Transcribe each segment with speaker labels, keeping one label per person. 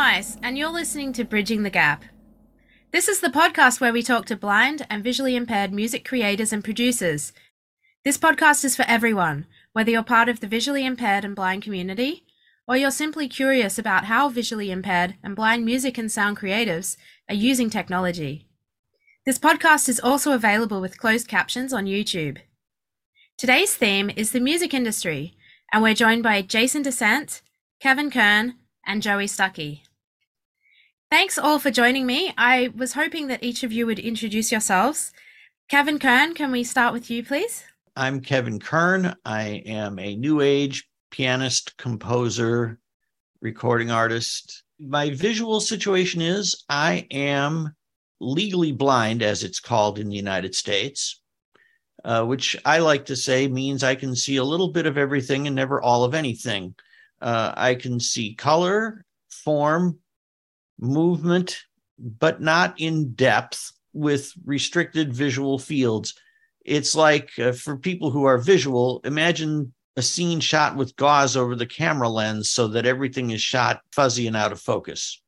Speaker 1: Mice, and you're listening to Bridging the Gap. This is the podcast where we talk to blind and visually impaired music creators and producers. This podcast is for everyone, whether you're part of the visually impaired and blind community, or you're simply curious about how visually impaired and blind music and sound creatives are using technology. This podcast is also available with closed captions on YouTube. Today's theme is the music industry, and we're joined by Jason Dasent, Kevin Kern, and Joey Stuckey. Thanks all for joining me. I was hoping that each of you would introduce yourselves. Kevin Kern, can we start with you, please?
Speaker 2: I'm Kevin Kern. I am a new age pianist, composer, recording artist. My visual situation is I am legally blind, as it's called in the United States, uh, which I like to say means I can see a little bit of everything and never all of anything. Uh, I can see color, form, movement, but not in depth with restricted visual fields. It's like uh, for people who are visual, imagine a scene shot with gauze over the camera lens so that everything is shot fuzzy and out of focus.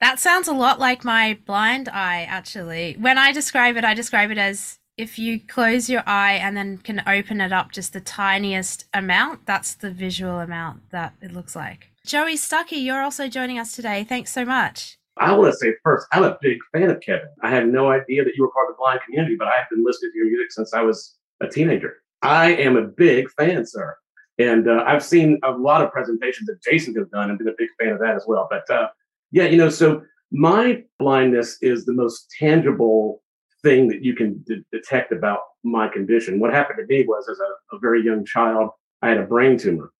Speaker 1: That sounds a lot like my blind eye, actually. When I describe it, I describe it as if you close your eye and then can open it up just the tiniest amount, that's the visual amount that it looks like. Joey Stuckey, you're also joining us today. Thanks so much.
Speaker 3: I want to say first, I'm a big fan of Kevin. I had no idea that you were part of the blind community, but I have been listening to your music since I was a teenager. I am a big fan, sir. And uh, I've seen a lot of presentations that Jason has done and been a big fan of that as well. But uh, yeah, you know, so my blindness is the most tangible thing that you can d- detect about my condition. What happened to me was as a, a very young child, I had a brain tumor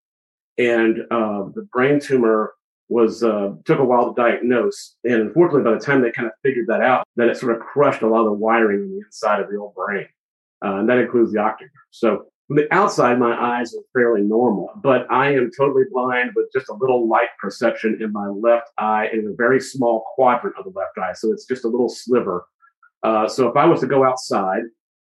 Speaker 3: and uh, the brain tumor was uh, took a while to diagnose. And unfortunately, by the time they kind of figured that out, that it sort of crushed a lot of the wiring in the inside of the old brain, uh, and that includes the nerve. So from the outside, my eyes are fairly normal, but I am totally blind with just a little light perception in my left eye in a very small quadrant of the left eye. So it's just a little sliver. Uh, so if I was to go outside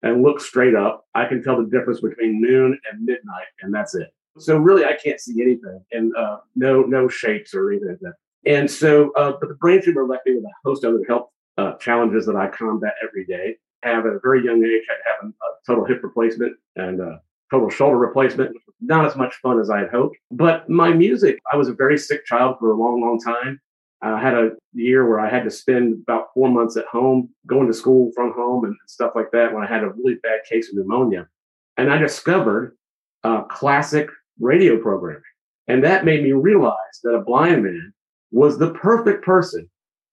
Speaker 3: and look straight up, I can tell the difference between noon and midnight, and that's it. So really, I can't see anything, and uh, no no shapes or anything like that. And so, uh, but the brain tumor left me with a host of other health uh, challenges that I combat every day. Have at a very young age, I had a, total hip replacement and a total shoulder replacement, not as much fun as I had hoped. But my music, I was a very sick child for a long, long time. I had a year where I had to spend about four months at home, going to school from home and stuff like that when I had a really bad case of pneumonia. And I discovered uh, classic radio programming. And that made me realize that a blind man was the perfect person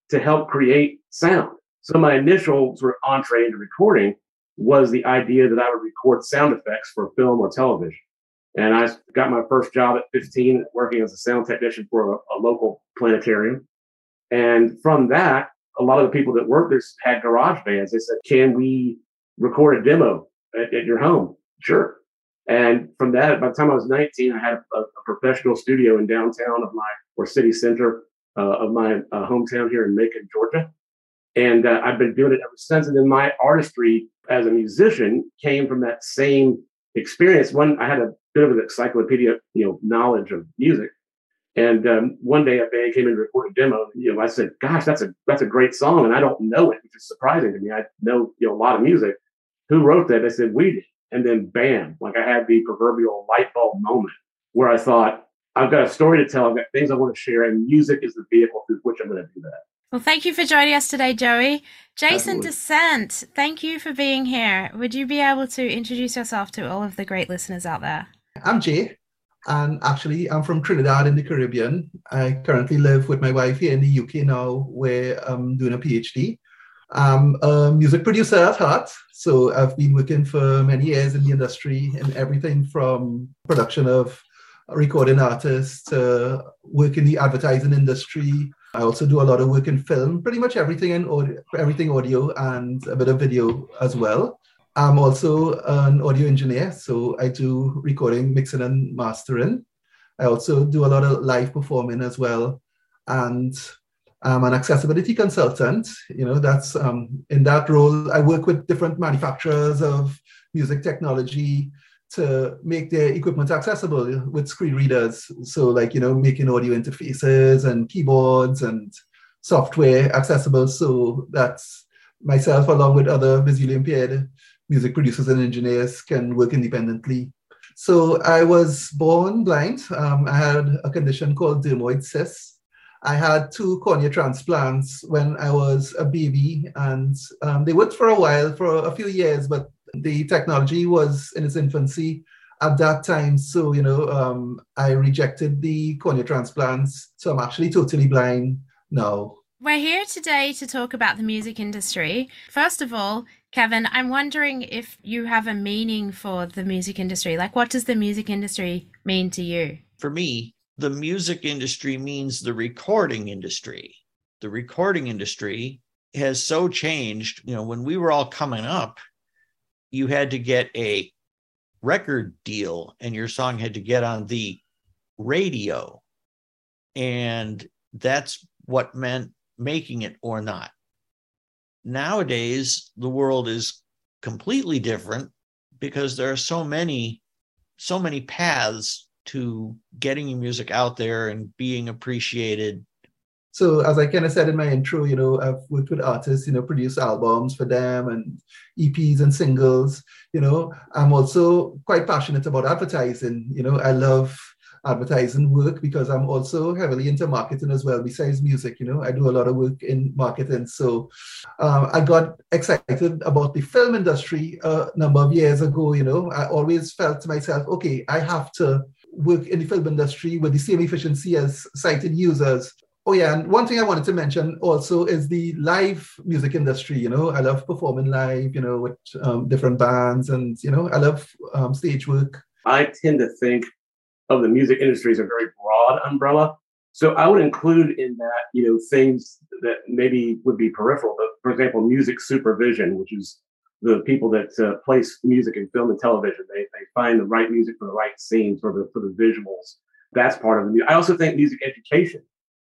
Speaker 3: to help create sound. So my initial sort of entree into recording was the idea that I would record sound effects for film or television. And I got my first job at 15 working as a sound technician for a, a local planetarium. And from that, a lot of the people that worked there had garage bands. They said, can we record a demo at, at your home? Sure. And from that, by the time I was 19, I had a, a professional studio in downtown of my or city center uh, of my uh, hometown here in Macon, Georgia. And uh, I've been doing it ever since. And then my artistry as a musician came from that same experience. One, I had a bit of an encyclopedia, you know, knowledge of music. And um, one day a band came in to record a demo. You know, I said, "Gosh, that's a that's a great song," and I don't know it, which is surprising to me. I know you know a lot of music. Who wrote that? They said we did. And then bam, like I had the proverbial light bulb moment where I thought, I've got a story to tell, I've got things I want to share, and music is the vehicle through which I'm going to do that.
Speaker 1: Well, thank you for joining us today, Joey. Jason Absolutely. Dasent, thank you for being here. Would you be able to introduce yourself to all of the great listeners out there?
Speaker 4: I'm Jay, and actually, I'm from Trinidad in the Caribbean. I currently live with my wife here in the UK now, where I'm um, doing a PhD. I'm a music producer at heart. So I've been working for many years in the industry in everything from production of recording artists to work in the advertising industry. I also do a lot of work in film, pretty much everything in audio, everything audio and a bit of video as well. I'm also an audio engineer, so I do recording, mixing, and mastering. I also do a lot of live performing as well. And I'm an accessibility consultant. You know, that's um, in that role, I work with different manufacturers of music technology to make their equipment accessible with screen readers. So, like, you know, making audio interfaces and keyboards and software accessible so that's myself, along with other visually impaired music producers and engineers, can work independently. So, I was born blind. Um, I had a condition called dermoid cyst. I had two cornea transplants when I was a baby, and um, they worked for a while, for a few years, but the technology was in its infancy at that time. So, you know, um, I rejected the cornea transplants. So I'm actually totally blind now.
Speaker 1: We're here today to talk about the music industry. First of all, Kevin, I'm wondering if you have a meaning for the music industry. Like, what does the music industry mean to you?
Speaker 2: For me, the music industry means the recording industry. The recording industry has so changed. You know, when we were all coming up, you had to get a record deal and your song had to get on the radio. And that's what meant making it or not. Nowadays, the world is completely different because there are so many so many paths to getting your music out there and being appreciated
Speaker 4: so as I kind of said in my intro, you know, I've worked with artists, you know, produce albums for them and EPs and singles. You know, I'm also quite passionate about advertising. You know, I love advertising work because I'm also heavily into marketing as well, besides music. You know, I do a lot of work in marketing. So um, I got excited about the film industry a number of years ago. You know, I always felt to myself, okay, I have to work in the film industry with the same efficiency as sighted users Oh yeah, and one thing I wanted to mention also is the live music industry. You know, I love performing live. You know, with um, different bands, and you know, I love um, stage work.
Speaker 3: I tend to think of the music industry as a very broad umbrella. So I would include in that, you know, things that maybe would be peripheral. But for example, music supervision, which is the people that uh, place music in film and television. They, they find the right music for the right scenes for the for the visuals. That's part of the music. I also think music education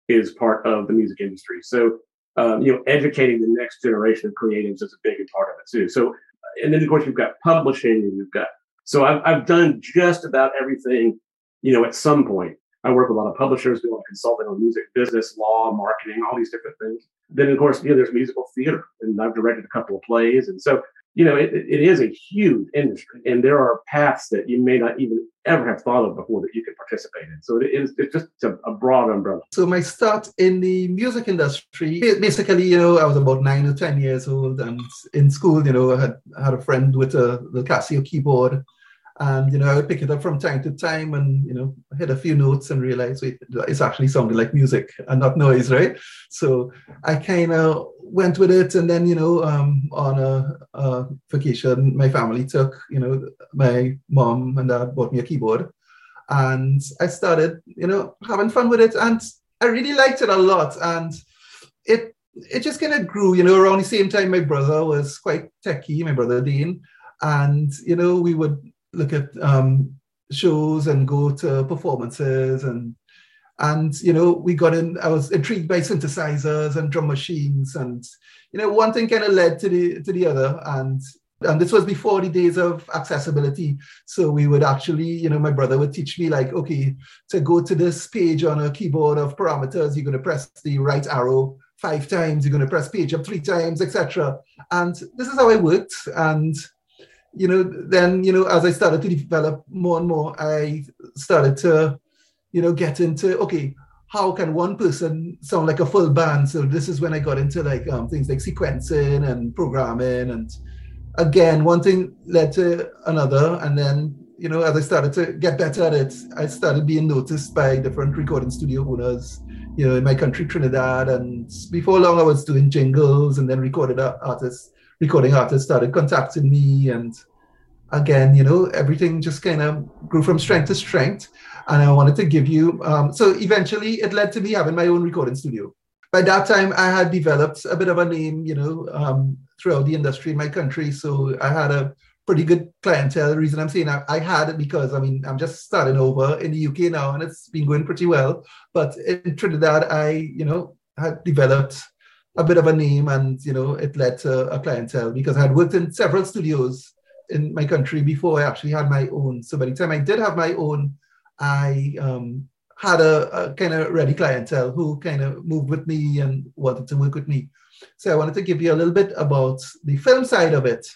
Speaker 3: is part of the music industry. So, um, you know, educating the next generation of creatives is a big part of it too. So, and then of course you've got publishing you've got, so I've, I've done just about everything, you know, at some point. I work with a lot of publishers, do a lot of consulting on music business, law, marketing, all these different things. Then, of course, you know, there's musical theater, and I've directed a couple of plays. And so you know, it, it is a huge industry, and there are paths that you may not even ever have thought of before that you can participate in. So it is it's just a, a, broad umbrella.
Speaker 4: So my start in the music industry, basically, you know, I was about nine or ten years old, and in school, you know, I had I had a friend with a the Casio keyboard, and you know, I would pick it up from time to time, and you know, hit a few notes and realize wait, it's actually sounding like music and not noise, right? So I kind of went with it, and then you know, um, on a, a, vacation, my family took, you know, my mom and dad bought me a keyboard, and I started, you know, having fun with it, and I really liked it a lot, and it it just kind of grew, you know. Around the same time, my brother was quite techy, my brother Dean, and you know, we would look at um, shows and go to performances and and you know we got in i was intrigued by synthesizers and drum machines and you know one thing kind of led to the to the other. And and this was before the days of accessibility. So we would actually you know my brother would teach me like okay to go to this page on a keyboard of parameters you're going to press the right arrow five times you're going to press page up three times etc and this is how i worked. And you know then you know as i started to develop more and more i started to you know, get into okay, how can one person sound like a full band? So this is when I got into like um, things like sequencing and programming, and again, one thing led to another, and then you know, as I started to get better at it, I started being noticed by different recording studio owners, you know, in my country, Trinidad, and before long, I was doing jingles, and then recorded artists, recording artists started contacting me, and again, you know, everything just kind of grew from strength to strength and I wanted to give you. Um, so eventually, it led to me having my own recording studio. By that time, I had developed a bit of a name, you know, um, throughout the industry in my country. So I had a pretty good clientele. The reason I'm saying I, I had it because I mean I'm just starting over in the UK now, and it's been going pretty well. But in Trinidad, I you know had developed a bit of a name, and you know it led to a clientele because I had worked in several studios in my country before I actually had my own. So by the time I did have my own, I um, had a, a kind of ready clientele who kind of moved with me and wanted to work with me. So I wanted to give you a little bit about the film side of it,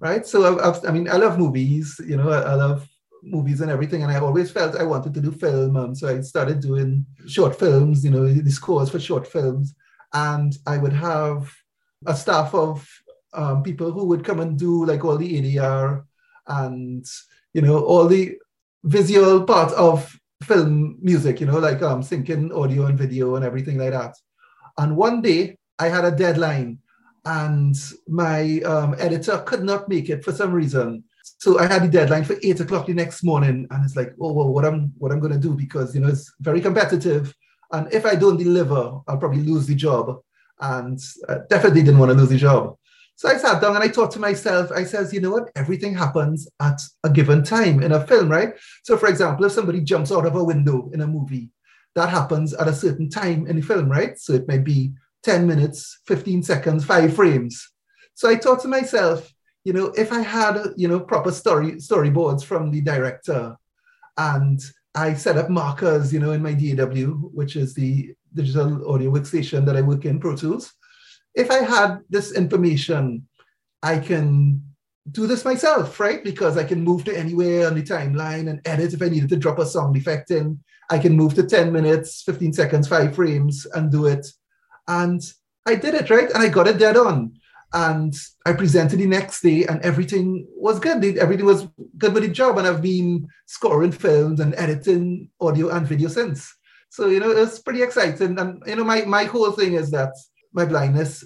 Speaker 4: right? So I've, i mean, I love movies, you know, I, I, love movies and everything, and I always felt I wanted to do film. Um, so I started doing short films, you know, the scores for short films, and I would have a staff of um, people who would come and do like all the ADR and you know all the visual part of film music, you know, like um, syncing audio and video and everything like that. And one day I had a deadline and my um, editor could not make it for some reason. So I had the deadline for eight o'clock the next morning, and it's like, oh, well, what I'm what I'm going to do because you know it's very competitive, and if I don't deliver, I'll probably lose the job, and I definitely didn't want to lose the job. So I sat down and I thought to myself, I says, you know what? Everything happens at a given time in a film, right? So for example, if somebody jumps out of a window in a movie, that happens at a certain time in the film, right? So it might be 10 minutes, 15 seconds, five frames. So I thought to myself, you know, if I had, you know, proper story storyboards from the director and I set up markers, you know, in my DAW, which is the digital audio workstation that I work in Pro Tools, if I had this information, I can do this myself, right? Because I can move to anywhere on the timeline and edit if I needed to drop a song effect in. I can move to 10 minutes, 15 seconds, five frames and do it. And I did it, right? And I got it dead on. And I presented the next day and everything was good. Everything was good with the job. And I've been scoring films and editing audio and video since. So, you know, it's pretty exciting. And, you know, my, my whole thing is that my blindness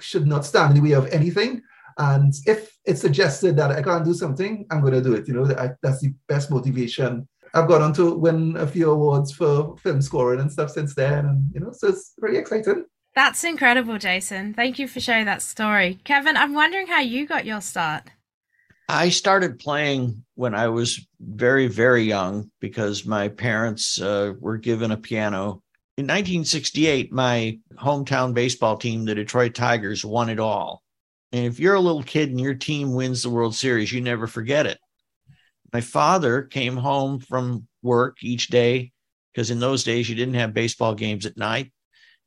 Speaker 4: should not stand in the way of anything. And if it's suggested that I can't do something, I'm going to do it. You know, I, that's the best motivation. I've gone on to win a few awards for film scoring and stuff since then. And, you know, so it's very exciting.
Speaker 1: That's incredible, Jason. Thank you for sharing that story. Kevin, I'm wondering how you got your start.
Speaker 2: I started playing when I was very, very young because my parents uh, were given a piano in 1968, my hometown baseball team, the Detroit Tigers, won it all. And if you're a little kid and your team wins the World Series, you never forget it. My father came home from work each day because in those days you didn't have baseball games at night.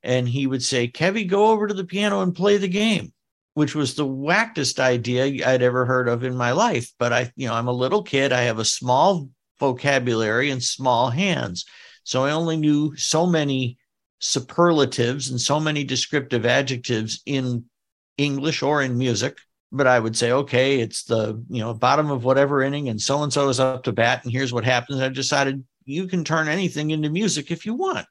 Speaker 2: And he would say, Kevy, go over to the piano and play the game, which was the wackedest idea I'd ever heard of in my life. But I, you know, I'm a little kid. I have a small vocabulary and small hands. So I only knew so many superlatives and so many descriptive adjectives in English or in music. But I would say, okay, it's the you know bottom of whatever inning, and so and so is up to bat, and here's what happens. I decided you can turn anything into music if you want.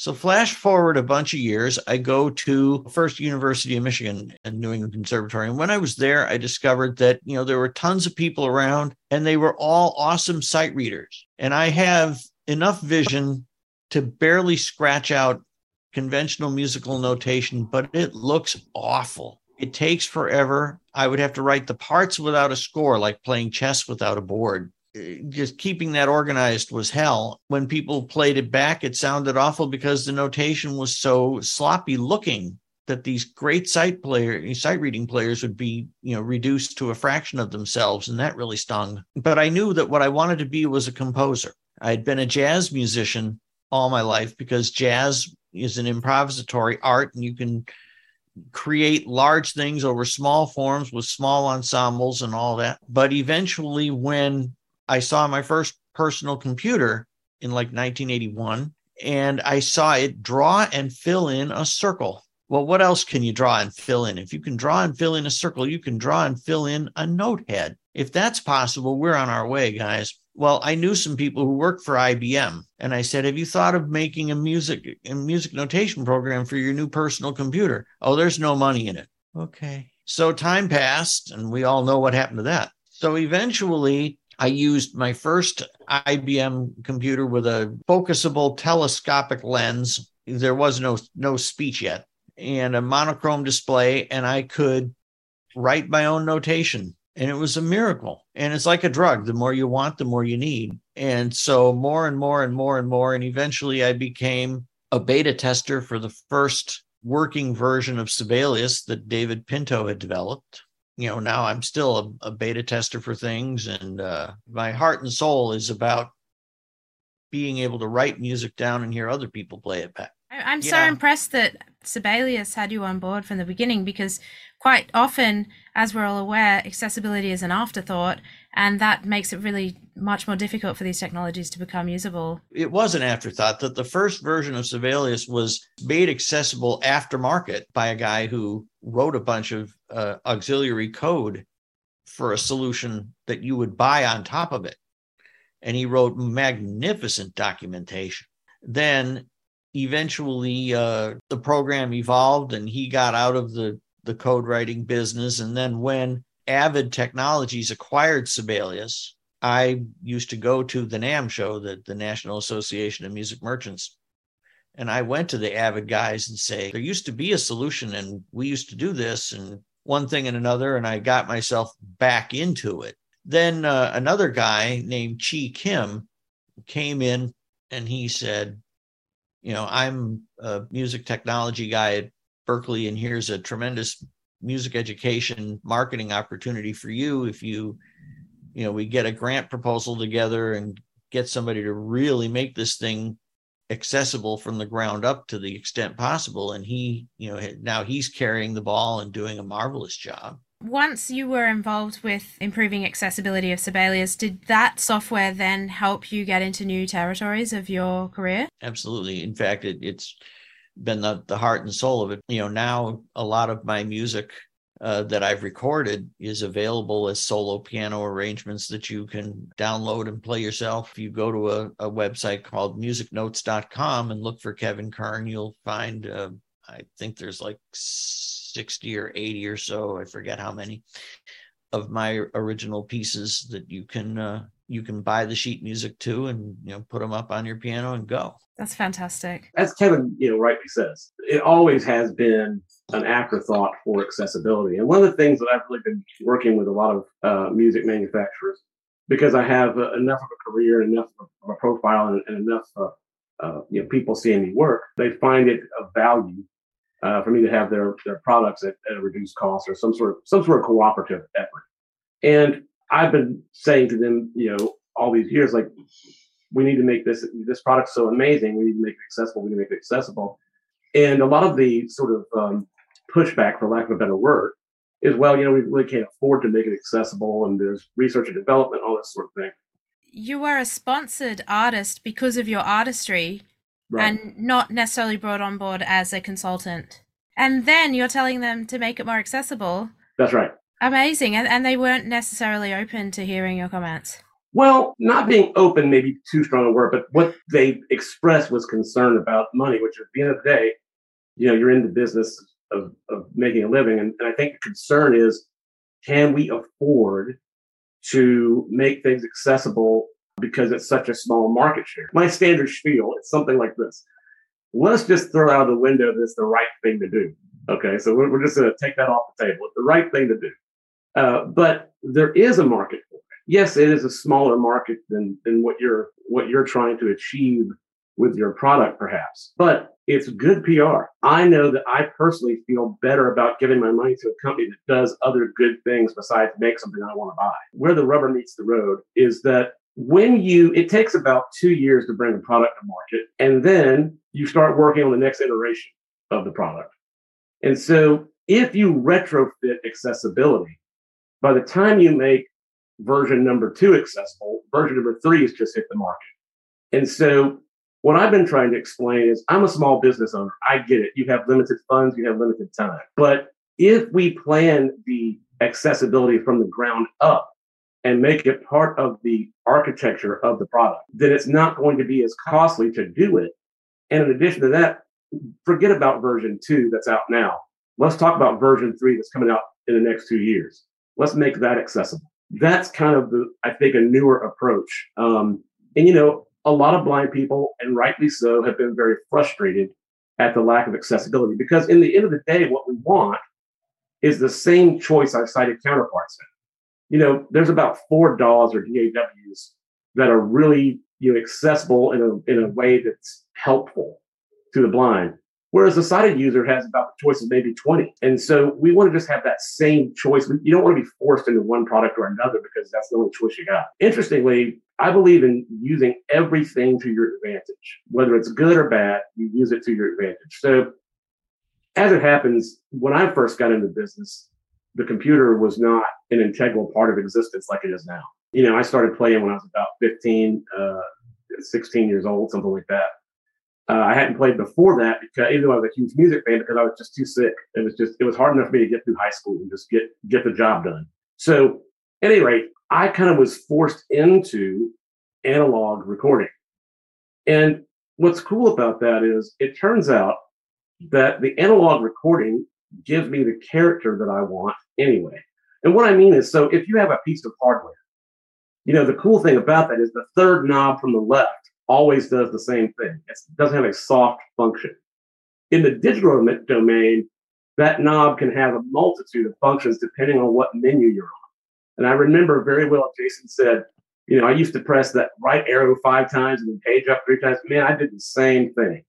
Speaker 2: So flash forward a bunch of years, I go to First University of Michigan and New England Conservatory. And when I was there, I discovered that, you know, there were tons of people around and they were all awesome sight readers. And I have enough vision to barely scratch out conventional musical notation, but it looks awful. It takes forever. I would have to write the parts without a score, like playing chess without a board. Just keeping that organized was hell. When people played it back, it sounded awful because the notation was so sloppy looking that these great sight player sight reading players would be you know reduced to a fraction of themselves and that really stung. But i knew that what i wanted to be was a composer. I had been a jazz musician all my life because jazz is an improvisatory art and you can create large things over small forms with small ensembles and all that. But eventually when i saw my first personal computer in like 1981 and i saw it draw and fill in a circle well, what else can you draw and fill in? If you can draw and fill in a circle, you can draw and fill in a note head. If that's possible, we're on our way, guys. Well, I knew some people who worked for IBM, and I said, "Have you thought of making a music a music notation program for your new personal computer?" Oh, there's no money in it. Okay. So time passed, and we all know what happened to that. So eventually, I used my first IBM computer with a focusable telescopic lens. There was no no speech yet and a monochrome display, and I could write my own notation. And it was a miracle. And it's like a drug. The more you want, the more you need. And so more and more and more and more. And eventually I became a beta tester for the first working version of Sibelius that David Pinto had developed. You know, now I'm still a, a beta tester for things, and uh, my heart and soul is about being able to write music down and hear other people play it back.
Speaker 1: I'm so impressed that Sibelius had you on board from the beginning because quite often, as we're all aware, accessibility is an afterthought, and that makes it really much more difficult for these technologies to become usable.
Speaker 2: It was an afterthought that the first version of Sibelius was made accessible aftermarket by a guy who wrote a bunch of uh, auxiliary code for a solution that you would buy on top of it. And he wrote magnificent documentation. Then eventually uh, the program evolved and he got out of the, the code writing business. And then when Avid Technologies acquired Sibelius, I used to go to the NAMM show, the, the National Association of Music Merchants. And I went to the Avid guys and say, there used to be a solution and we used to do this and one thing and another. And I got myself back into it. Then uh, another guy named Chi Kim came in and he said, you know, I'm a music technology guy at Berklee, and here's a tremendous music education marketing opportunity for you if you, you know, we get a grant proposal together and get somebody to really make this thing accessible from the ground up to the extent possible. And he, you know, now he's carrying the ball and doing a marvelous job.
Speaker 1: Once you were involved with improving accessibility of Sibelius, did that software then help you get into new territories of your career?
Speaker 2: Absolutely. In fact, it, it's been the, the heart and soul of it. You know, now a lot of my music uh, that I've recorded is available as solo piano arrangements that you can download and play yourself. If you go to a, a website called musicnotes.com and look for Kevin Kern, you'll find, uh, I think there's like 60 or 80 or so, I forget how many of my original pieces that you can uh, you can buy the sheet music to and you know put them up on your piano and go.
Speaker 1: That's fantastic.
Speaker 3: As Kevin, you know, rightly says, it always has been an afterthought for accessibility. And one of the things that I've really been working with a lot of uh, music manufacturers, because I have uh, enough of a career, and enough of a profile, and, and enough uh, uh, you know people seeing me work, they find it of value uh, for me to have their their products at, at a reduced cost or some sort of some sort of cooperative effort. And I've been saying to them, you know, all these years, like, we need to make this this product so amazing. We need to make it accessible. We need to make it accessible. And a lot of the sort of um, pushback, for lack of a better word, is well, you know, we really can't afford to make it accessible, and there's research and development, all this sort of thing.
Speaker 1: You were a sponsored artist because of your artistry
Speaker 3: Right.
Speaker 1: and not necessarily brought on board as a consultant. And then you're telling them to make it more accessible.
Speaker 3: That's right.
Speaker 1: Amazing. And, and they weren't necessarily open to hearing your comments.
Speaker 3: Well, not being open, maybe too strong a word, but what they expressed was concern about money, which at the end of the day, you know, you're in the business of, of making a living. And, and I think the concern is can we afford to make things accessible because it's such a small market share? My standard spiel is something like this. Let's just throw out of the window that it's the right thing to do. Okay, so we're, we're just going to take that off the table. It's the right thing to do. Uh, but there is a market for it. Yes, it is a smaller market than than what you're what you're trying to achieve with your product, perhaps. But it's good PR. I know that I personally feel better about giving my money to a company that does other good things besides make something I want to buy. Where the rubber meets the road is that when you it takes about two years to bring a product to market, and then you start working on the next iteration of the product. And so if you retrofit accessibility, by the time you make version number two accessible, version number three has just hit the market. And so what I've been trying to explain is I'm a small business owner. I get it. You have limited funds, you have limited time. But if we plan the accessibility from the ground up and make it part of the architecture of the product, then it's not going to be as costly to do it. And in addition to that, forget about version two that's out now. Let's talk about version three that's coming out in the next two years. Let's make that accessible. That's kind of the, I think, a newer approach. Um, and you know, a lot of blind people, and rightly so, have been very frustrated at the lack of accessibility because, in the end of the day, what we want is the same choice I've sighted counterparts in. You know, there's about four DAWs or DAWs that are really you know accessible in a in a way that's helpful to the blind. Whereas the sighted user has about the choice of maybe 20. And so we want to just have that same choice. You don't want to be forced into one product or another because that's the only choice you got. Interestingly, I believe in using everything to your advantage, whether it's good or bad, you use it to your advantage. So as it happens, when I first got into business, the computer was not an integral part of existence like it is now. You know, I started playing when I was about 15, uh, 16 years old, something like that. Uh, I hadn't played before that because even though I was a huge music fan, because I was just too sick. It was just it was hard enough for me to get through high school and just get get the job done. So, at any rate, I kind of was forced into analog recording. And what's cool about that is it turns out that the analog recording gives me the character that I want anyway. And what I mean is, so if you have a piece of hardware, you know, the cool thing about that is the third knob from the left always does the same thing. It doesn't have a soft function. In the digital domain, that knob can have a multitude of functions depending on what menu you're on. And I remember very well, Jason said, you know, I used to press that right arrow five times and then page up three times. Man, I did the same thing.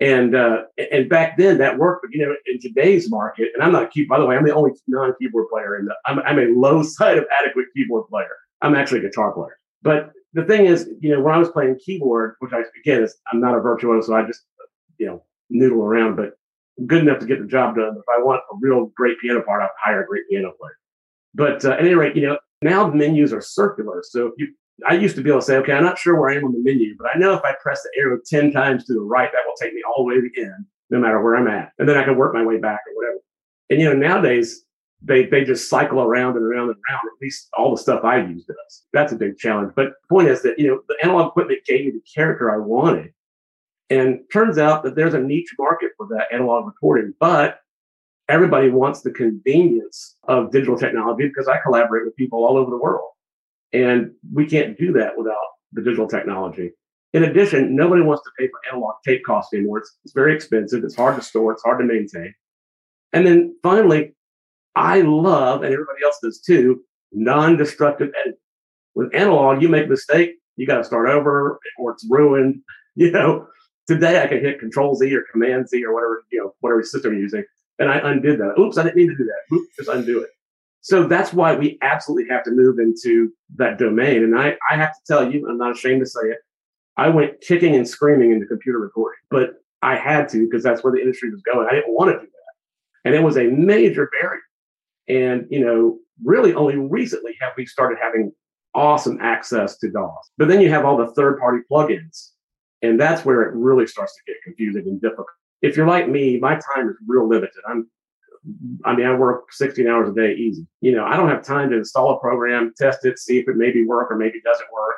Speaker 3: And uh, and back then that worked, but you know, in today's market, and I'm not a keyboard. By the way, I'm the only non-keyboard player in the. I'm, I'm a low side of adequate keyboard player. I'm actually a guitar player. But the thing is, you know, when I was playing keyboard, which I again is I'm not a virtuoso, so I just you know noodle around, but good enough to get the job done. If I want a real great piano part, I'll hire a great piano player. But uh, at any rate, you know, now the menus are circular. So if you I used to be able to say, okay, I'm not sure where I am on the menu, but I know if I press the arrow 10 times to the right, that will take me all the way to the end, no matter where I'm at. And then I can work my way back or whatever. And, you know, nowadays, they, they just cycle around and around and around. At least all the stuff I use does. That's a big challenge. But the point is that, you know, the analog equipment gave me the character I wanted. And turns out that there's a niche market for that analog recording, but everybody wants the convenience of digital technology because I collaborate with people all over the world. And we can't do that without the digital technology. In addition, nobody wants to pay for analog tape costs anymore. It's, it's very expensive. It's hard to store. It's hard to maintain. And then finally, I love, and everybody else does too, non-destructive editing. With analog, you make a mistake, you got to start over, or it's ruined. You know, today I can hit Control Z or Command Z or whatever you know whatever system you're using, and I undid that. Oops, I didn't mean to do that. Oops, just undo it. So that's why we absolutely have to move into that domain. And I, I have to tell you, I'm not ashamed to say it. I went kicking and screaming into computer recording, but I had to because that's where the industry was going. I didn't want to do that. And it was a major barrier. And, you know, really only recently have we started having awesome access to DAWs. But then you have all the third party plugins. And that's where it really starts to get confusing and difficult. If you're like me, my time is real limited. I'm I mean, I work 16 hours a day easy. You know, I don't have time to install a program, test it, see if it maybe work or maybe doesn't work,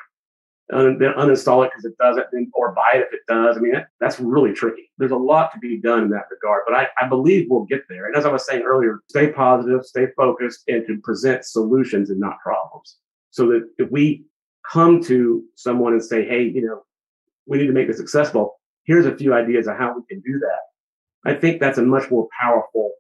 Speaker 3: un- then uninstall it because it doesn't, or buy it if it does. I mean, that, that's really tricky. There's a lot to be done in that regard, but I, I believe we'll get there. And as I was saying earlier, stay positive, stay focused, and to present solutions and not problems. So that if we come to someone and say, hey, you know, we need to make this successful, here's a few ideas of how we can do that. I think that's a much more powerful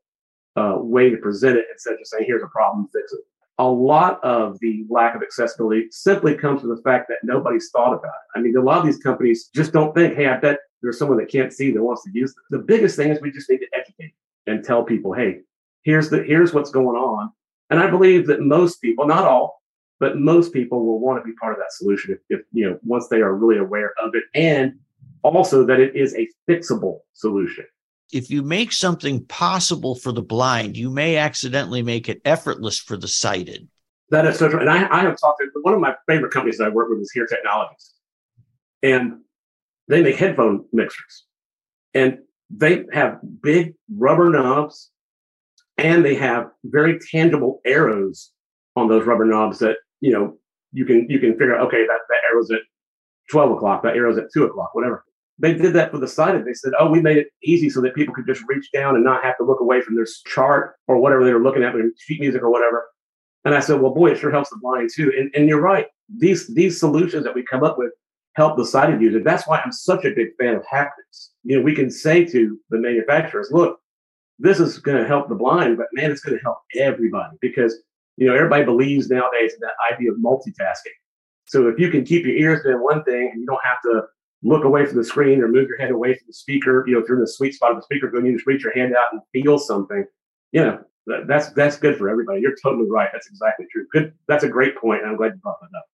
Speaker 3: uh, way to present it instead of just saying, here's a problem, fix it. A lot of the lack of accessibility simply comes from the fact that nobody's thought about it. I mean, a lot of these companies just don't think, hey, I bet there's someone that can't see that wants to use this. The biggest thing is we just need to educate and tell people, hey, here's the here's what's going on. And I believe that most people, not all, but most people will want to be part of that solution if, if you know once they are really aware of it and also that it is a fixable solution
Speaker 2: if you make something possible for the blind, you may accidentally make it effortless for the sighted.
Speaker 3: That is so true. And I, I have talked to one of my favorite companies that I work with is Hear Technologies. And they make headphone mixers. And they have big rubber knobs and they have very tangible arrows on those rubber knobs that, you know, you can you can figure out, okay, that, that arrow's at 12 o'clock, that arrow's at two o'clock, whatever they did that for the sighted. They said, "Oh, we made it easy so that people could just reach down and not have to look away from their chart or whatever they were looking at, sheet music or whatever." And I said, "Well, boy, it sure helps the blind too." And, and you're right; these these solutions that we come up with help the sighted user. That's why I'm such a big fan of haptics. You know, we can say to the manufacturers, "Look, this is going to help the blind, but man, it's going to help everybody because you know everybody believes nowadays in that idea of multitasking. So if you can keep your ears doing one thing and you don't have to look away from the screen or move your head away from the speaker, you know, if you're in the sweet spot of the speaker, go and you just reach your hand out and feel something, you know, that, that's that's good for everybody. You're totally right. That's exactly true. Good. That's a great point. And I'm glad you brought that up.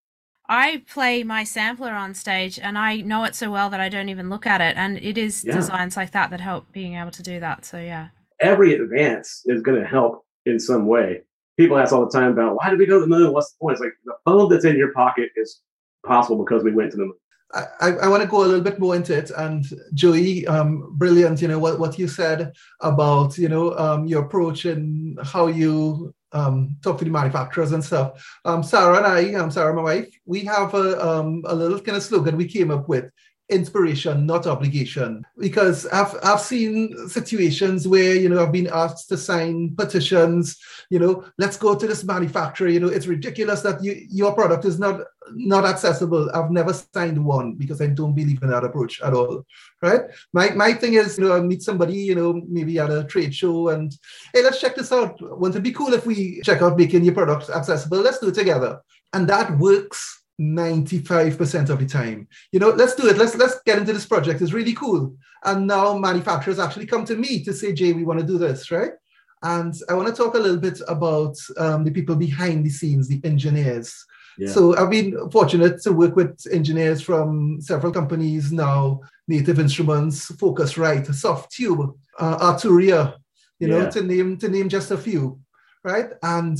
Speaker 1: I play my sampler on stage and I know it so well that I don't even look at it. And it is yeah. designs like that that help being able to do that. So, yeah.
Speaker 3: Every advance is going to help in some way. People ask all the time about why did we go to the moon? What's the point? It's like the phone that's in your pocket is possible because we went to the moon.
Speaker 4: I, I want to go a little bit more into it. And Joey, um, brilliant, you know, what, what you said about, you know, um, your approach and how you um, talk to the manufacturers and stuff. Um, Sarah and I, um, Sarah, my wife, we have a, um, a little kind of slogan we came up with inspiration, not obligation. Because I've I've seen situations where you know I've been asked to sign petitions. You know, let's go to this manufacturer. You know, it's ridiculous that you, your product is not not accessible. I've never signed one because I don't believe in that approach at all. Right? My my thing is, you know, I meet somebody, you know, maybe at a trade show, and hey, let's check this out. Wouldn't it be cool if we check out making your products accessible? Let's do it together, and that works 95% of the time. You know, let's do it. Let's let's get into this project. It's really cool. And now manufacturers actually come to me to say, Jay, we want to do this, right? And I want to talk a little bit about um, the people behind the scenes, the engineers. Yeah. So I've been fortunate to work with engineers from several companies now, Native Instruments, Focusrite, Softube, uh, Arturia, you know, yeah. to name to name just a few, right? And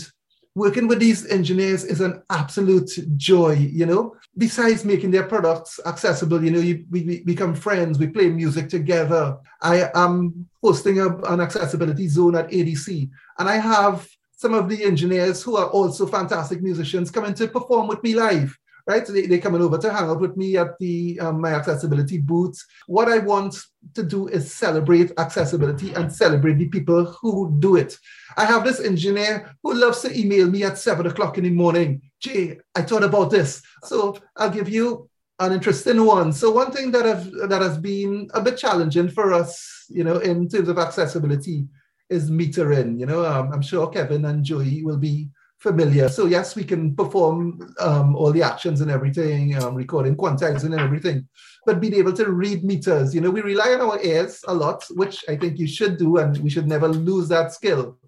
Speaker 4: working with these engineers is an absolute joy, you know. Besides making their products accessible, you know, you, we, we become friends, we play music together. I am hosting a, an accessibility zone at ADC, and I have some of the engineers who are also fantastic musicians coming to perform with me live right? So they, they're coming over to hang out with me at the um, my accessibility booth. What I want to do is celebrate accessibility and celebrate the people who do it. I have this engineer who loves to email me at seven o'clock in the morning. Jay, I thought about this. So I'll give you an interesting one. So one thing that have that has been a bit challenging for us, you know, in terms of accessibility is metering. You know, um, I'm sure Kevin and Joey will be familiar. So yes, we can perform um, all the actions and everything, um, recording quantizing and everything, but being able to read meters, you know, we rely on our ears a lot, which I think you should do, and we should never lose that skill.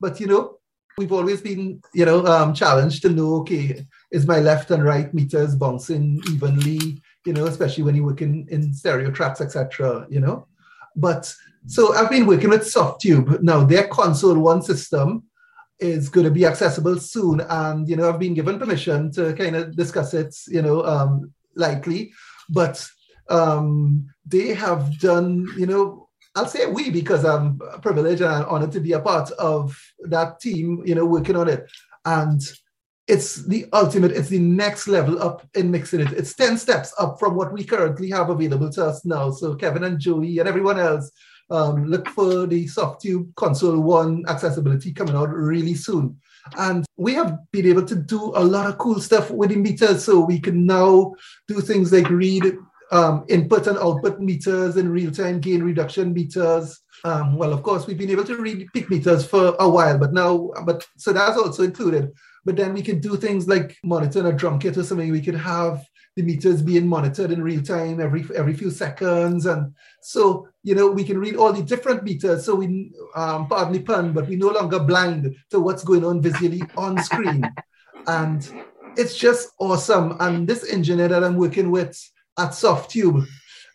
Speaker 4: But you know, we've always been, you know, um, challenged to know, okay, is my left and right meters bouncing evenly, you know, especially when you work in, in stereo tracks, etc. You know, but so I've been working with Softube now. Their console one system is going to be accessible soon. And, you know, I've been given permission to kind of discuss it, you know, um, lightly. But um, they have done, you know, I'll say we because I'm privileged and honored to be a part of that team, you know, working on it. And it's the ultimate, it's the next level up in mixing it. It's 10 steps up from what we currently have available to us now. So Kevin and Joey and everyone else um, look for the Softube Console 1 accessibility coming out really soon. And we have been able to do a lot of cool stuff with the meters. So we can now do things like read um, input and output meters and real-time gain reduction meters. Um, well, of course, we've been able to read peak meters for a while, but now, but so that's also included. But then we can do things like monitor a drum kit or something. We could have the meters being monitored in real time every every few seconds, and so you know we can read all the different meters. So we, um, pardon the pun, but we no longer blind to what's going on visually on screen, and it's just awesome. And this engineer that I'm working with at Softube,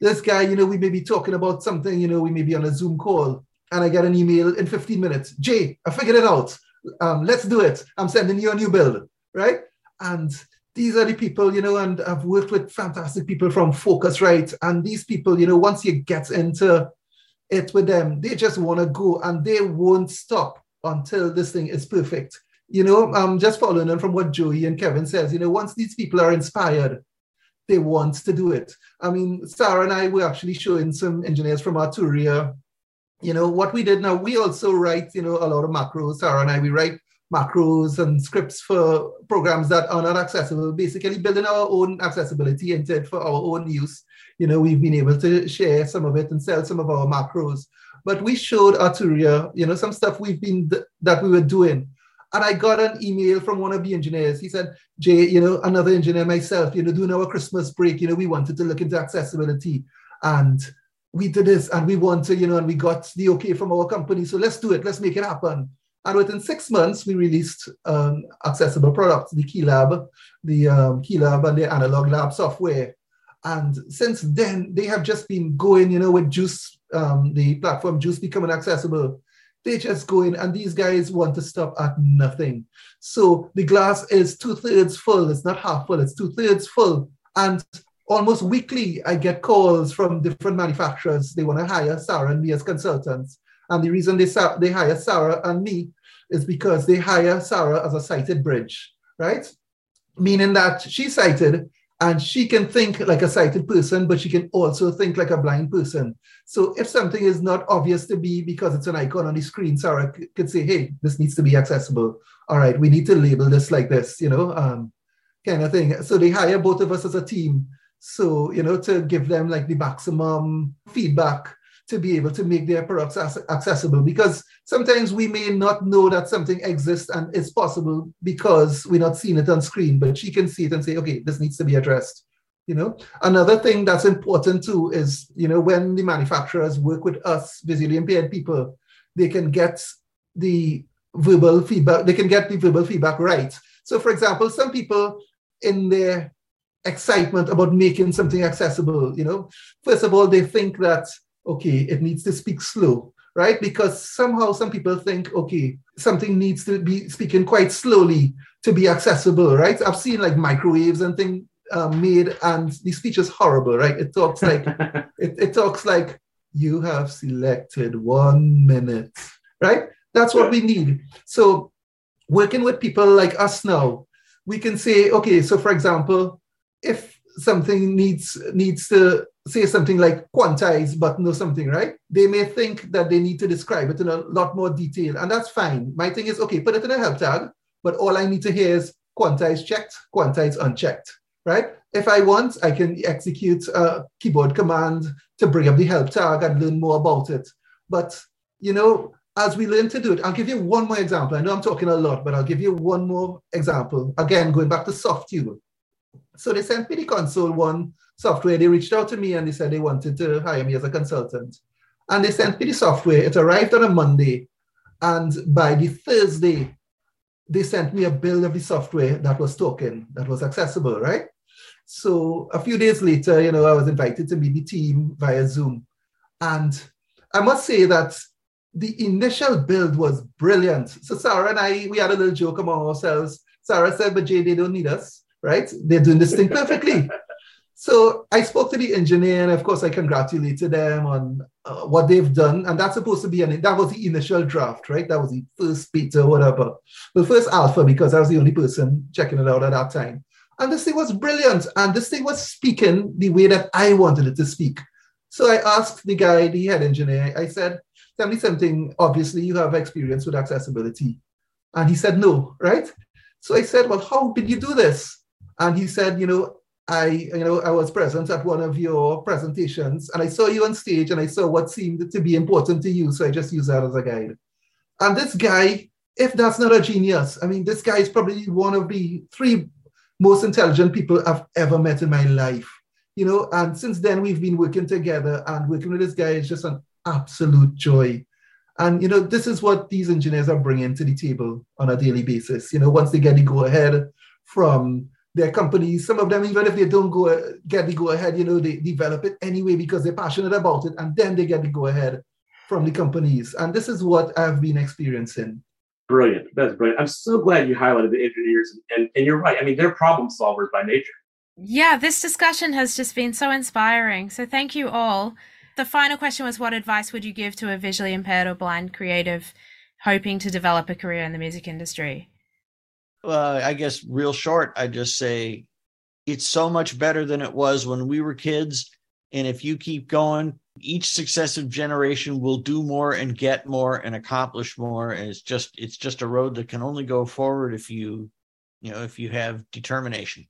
Speaker 4: this guy, you know, we may be talking about something, you know, we may be on a Zoom call, and I get an email in 15 minutes. Jay, I figured it out. Um, let's do it. I'm sending you a new build, right? And these are the people, you know, and I've worked with fantastic people from Focusrite. And these people, you know, once you get into it with them, they just want to go and they won't stop until this thing is perfect. You know, um, just following on from what Joey and Kevin says, you know, once these people are inspired, they want to do it. I mean, Sarah and I were actually showing some engineers from Arturia, you know, what we did now, we also write, you know, a lot of macros. Sarah and I, we write macros and scripts for programs that are not accessible, basically building our own accessibility into it for our own use. You know, we've been able to share some of it and sell some of our macros. But we showed Arturia, you know, some stuff we've been that we were doing. And I got an email from one of the engineers. He said, Jay, you know, another engineer myself, you know, doing our Christmas break, you know, we wanted to look into accessibility. And we did this and we want to, you know, and we got the okay from our company. So let's do it. Let's make it happen. And within six months, we released um, accessible products, the KeyLab, the um, KeyLab and the Analog Lab software. And since then, they have just been going, you know, with JUCE, um, the platform JUCE becoming accessible. They just go in, and these guys want to stop at nothing. So the glass is two thirds full. It's not half full, it's two thirds full. And almost weekly, I get calls from different manufacturers. They want to hire Sarah and me as consultants. And the reason they, they hire Sarah and me is because they hire Sarah as a sighted bridge, right? Meaning that she's sighted and she can think like a sighted person, but she can also think like a blind person. So if something is not obvious to be because it's an icon on the screen, Sarah could say, hey, this needs to be accessible. All right, we need to label this like this, you know, um, kind of thing. So they hire both of us as a team. So, you know, to give them like the maximum feedback to be able to make their products accessible because sometimes we may not know that something exists and it's possible because we're not seeing it on screen, but she can see it and say, okay, this needs to be addressed. You know, another thing that's important too is, you know, when the manufacturers work with us, visually impaired people, they can get the verbal feedback, they can get the verbal feedback right. So, for example, some people in their excitement about making something accessible, you know, first of all, they think that okay, it needs to speak slow, right? Because somehow some people think, okay, something needs to be speaking quite slowly to be accessible, right? I've seen like microwaves and things uh, made, and the speech is horrible, right? It talks like it, it talks like you have selected one minute, right? That's what we need. So working with people like us now, we can say, okay, so for example, if something needs needs to say something like quantize but know something, right? They may think that they need to describe it in a lot more detail, and that's fine. My thing is, okay, put it in a help tag, but all I need to hear is quantize checked, quantize unchecked, right? If I want, I can execute a keyboard command to bring up the help tag and learn more about it. But, you know, as we learn to do it, I'll give you one more example. I know I'm talking a lot, but I'll give you one more example. Again, going back to Softube. So they sent me the console one software. They reached out to me and they said they wanted to hire me as a consultant. And they sent me the software. It arrived on a Monday. And by the Thursday, they sent me a build of the software that was token, that was accessible, right? So a few days later, you know, I was invited to meet the team via Zoom. And I must say that the initial build was brilliant. So Sarah and I, we had a little joke among ourselves. Sarah said, but Jay, they don't need us, right? They're doing this thing perfectly. So I spoke to the engineer, and of course, I congratulated them on uh, what they've done. And that's supposed to be an that was the initial draft, right? That was the first beta, whatever. The first alpha, because I was the only person checking it out at that time. And this thing was brilliant, and this thing was speaking the way that I wanted it to speak. So I asked the guy, the head engineer, I said, "Tell me something. Obviously, you have experience with accessibility," and he said, "No." Right? So I said, "Well, how did you do this?" And he said, "You know, I, you know, I was present at one of your presentations and I saw you on stage and I saw what seemed to be important to you. So I just used that as a guide. And this guy, if that's not a genius, I mean, this guy is probably one of the three most intelligent people I've ever met in my life. You know, and since then we've been working together and working with this guy is just an absolute joy. And you know, this is what these engineers are bringing to the table on a daily basis. You know, once they get the go ahead from their companies, some of them, even if they don't go get the go ahead, you know, they develop it anyway because they're passionate about it, and then they get the go ahead from the companies. And this is what I've been experiencing.
Speaker 3: Brilliant. That's brilliant. I'm so glad you highlighted the engineers, and, and you're right. I mean, they're problem solvers by nature.
Speaker 1: Yeah, this discussion has just been so inspiring. So thank you all. The final question was what advice would you give to a visually impaired or blind creative hoping to develop a career in the music industry?
Speaker 2: Uh, I guess real short, I just say it's so much better than it was when we were kids. And if you keep going, each successive generation will do more and get more and accomplish more. And it's just it's just a road that can only go forward if you, you know, if you have determination.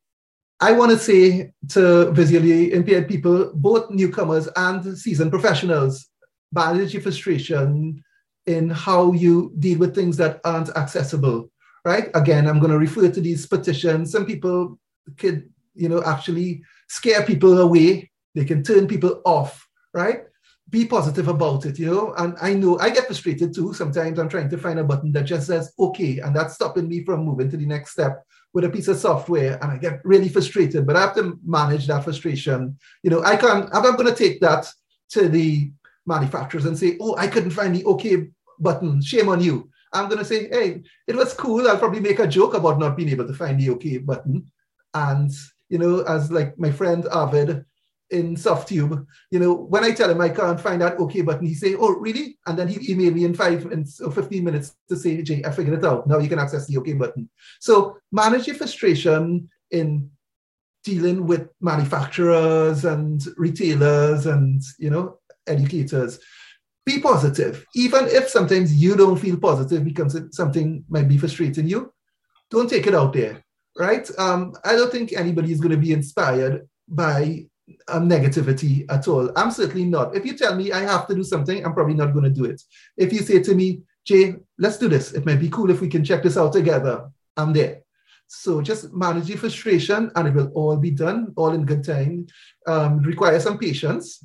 Speaker 4: I want to say to visually impaired people, both newcomers and seasoned professionals, manage your frustration in how you deal with things that aren't accessible right? Again, I'm going to refer to these petitions. Some people could, you know, actually scare people away. They can turn people off, right? Be positive about it, you know. And I know I get frustrated too. Sometimes I'm trying to find a button that just says okay, and that's stopping me from moving to the next step with a piece of software. And I get really frustrated, but I have to manage that frustration. You know, I can't, I'm not going to take that to the manufacturers and say, oh, I couldn't find the okay button. Shame on you. I'm going to say, hey, it was cool. I'll probably make a joke about not being able to find the OK button. And, you know, as like my friend Arvid in Softube, you know, when I tell him I can't find that OK button, he say, oh, really? And then he emailed me in five minutes or 15 minutes to say, Jay, I figured it out. Now you can access the OK button. So manage your frustration in dealing with manufacturers and retailers and, you know, educators be positive. Even if sometimes you don't feel positive because something might be frustrating you, don't take it out there, right? Um, I don't think anybody is going to be inspired by um, negativity at all. I'm certainly not. If you tell me I have to do something, I'm probably not going to do it. If you say to me, Jay, let's do this. It might be cool if we can check this out together. I'm there. So just manage your frustration and it will all be done, all in good time. Um, require some patience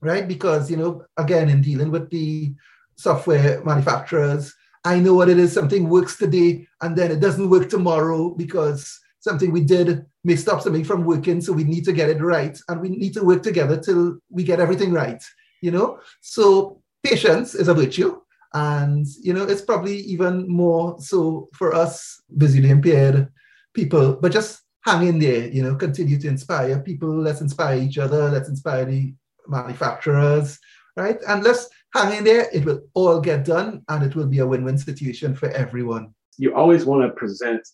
Speaker 4: right? Because, you know, again, in dealing with the software manufacturers, I know what it is. Something works today and then it doesn't work tomorrow because something we did may stop something from working. So we need to get it right. And we need to work together till we get everything right, you know? So patience is a virtue. And, you know, it's probably even more so for us visually impaired people, but just hang in there, you know, continue to inspire people. Let's inspire each other. Let's inspire the manufacturers, right? And let's hang in there. It will all get done and it will be a win win situation for everyone.
Speaker 3: You always want to present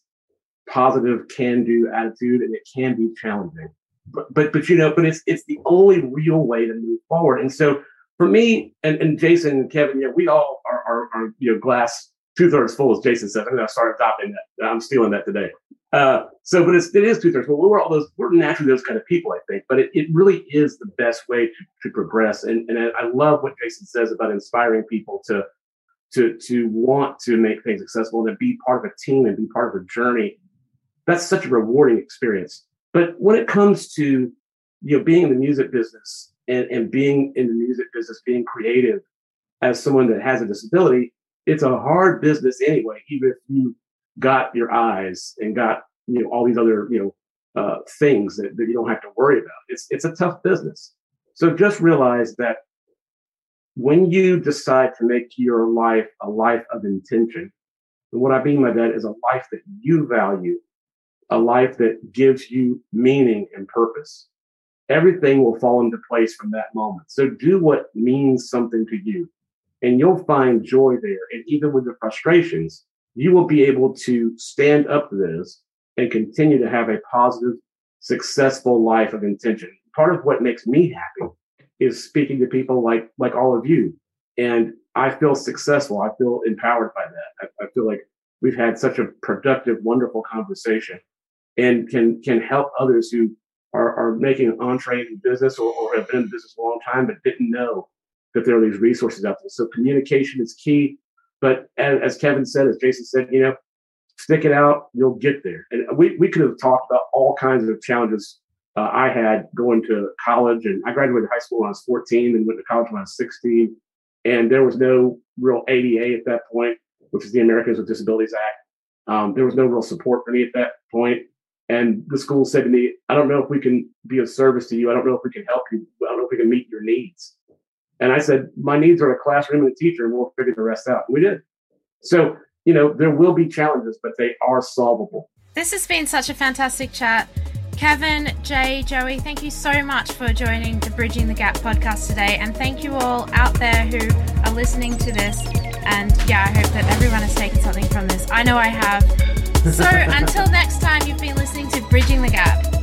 Speaker 3: positive can do attitude and it can be challenging. But, but, but you know, but it's it's the only real way to move forward. And so for me and, and Jason and Kevin, you know, we all are, are, are you know glass two thirds full, as Jason said. I'm going to start adopting that. I'm stealing that today. Uh, so, but it's, it is two thirds. Well, we're all those, we're naturally those kind of people, I think, but it, it really is the best way to, to progress. And, and I love what Jason says about inspiring people to, to, to want to make things accessible and to be part of a team and be part of a journey. That's such a rewarding experience. But when it comes to, you know, being in the music business and, and being in the music business, being creative as someone that has a disability, it's a hard business anyway, even if you got your eyes and got you know all these other you know uh, things that, that you don't have to worry about. It's it's a tough business. So just realize that when you decide to make your life a life of intention, and what I mean by that is a life that you value, a life that gives you meaning and purpose. Everything will fall into place from that moment. So do what means something to you, and you'll find joy there. And even with the frustrations, you will be able to stand up to this and continue to have a positive, successful life of intention. Part of what makes me happy is speaking to people like like all of you, and I feel successful. I feel empowered by that. I, I feel like we've had such a productive, wonderful conversation, and can can help others who are, are making an entree in business or, or have been in business a long time but didn't know that there are these resources out there. So communication is key. But as, as Kevin said, as Jason said, you know, stick it out, you'll get there. And we, we could have talked about all kinds of challenges uh, I had going to college. And I graduated high school when I was 14 and went to college when I was 16. And there was no real ADA at that point, which is the Americans with Disabilities Act. Um, there was no real support for me at that point. And the school said to me, I don't know if we can be of service to you. I don't know if we can help you. I don't know if we can meet your needs. And I said, my needs are a classroom and a teacher, and we'll figure the rest out. We did. So, you know, there will be challenges, but they are solvable.
Speaker 1: This has been such a fantastic chat. Kevin, Jay, Joey, thank you so much for joining the Bridging the Gap podcast today. And thank you all out there who are listening to this. And yeah, I hope that everyone has taken something from this. I know I have. So until next time, you've been listening to Bridging the Gap.